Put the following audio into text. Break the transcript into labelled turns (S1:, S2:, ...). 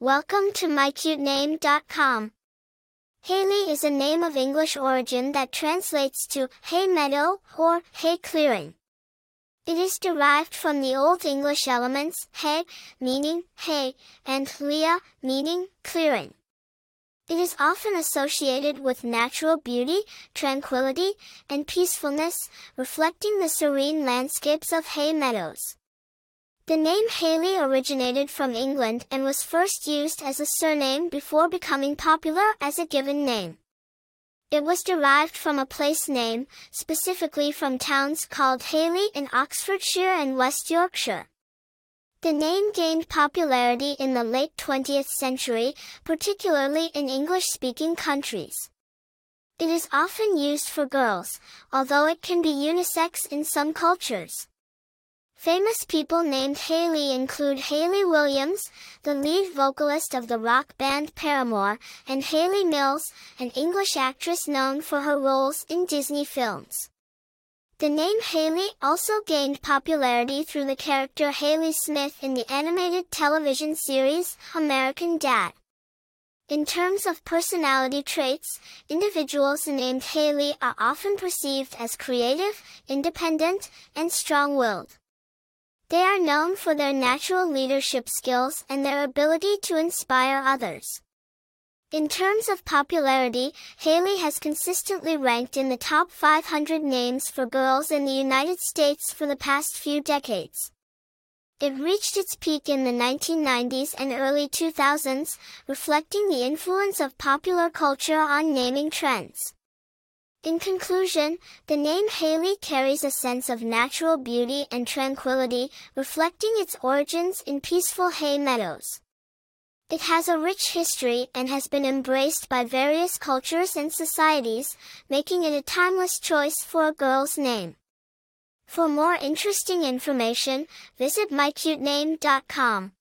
S1: Welcome to mycutename.com. Hayley is a name of English origin that translates to hay meadow or hay clearing. It is derived from the Old English elements hay, meaning hay, and lea, meaning clearing. It is often associated with natural beauty, tranquility, and peacefulness, reflecting the serene landscapes of hay meadows. The name Hayley originated from England and was first used as a surname before becoming popular as a given name. It was derived from a place name, specifically from towns called Haley in Oxfordshire and West Yorkshire. The name gained popularity in the late 20th century, particularly in English-speaking countries. It is often used for girls, although it can be unisex in some cultures. Famous people named Hayley include Hayley Williams, the lead vocalist of the rock band Paramore, and Hayley Mills, an English actress known for her roles in Disney films. The name Hayley also gained popularity through the character Hayley Smith in the animated television series American Dad. In terms of personality traits, individuals named Haley are often perceived as creative, independent, and strong-willed. They are known for their natural leadership skills and their ability to inspire others. In terms of popularity, Hayley has consistently ranked in the top 500 names for girls in the United States for the past few decades. It reached its peak in the 1990s and early 2000s, reflecting the influence of popular culture on naming trends. In conclusion, the name Hayley carries a sense of natural beauty and tranquility, reflecting its origins in peaceful hay meadows. It has a rich history and has been embraced by various cultures and societies, making it a timeless choice for a girl's name. For more interesting information, visit mycutename.com.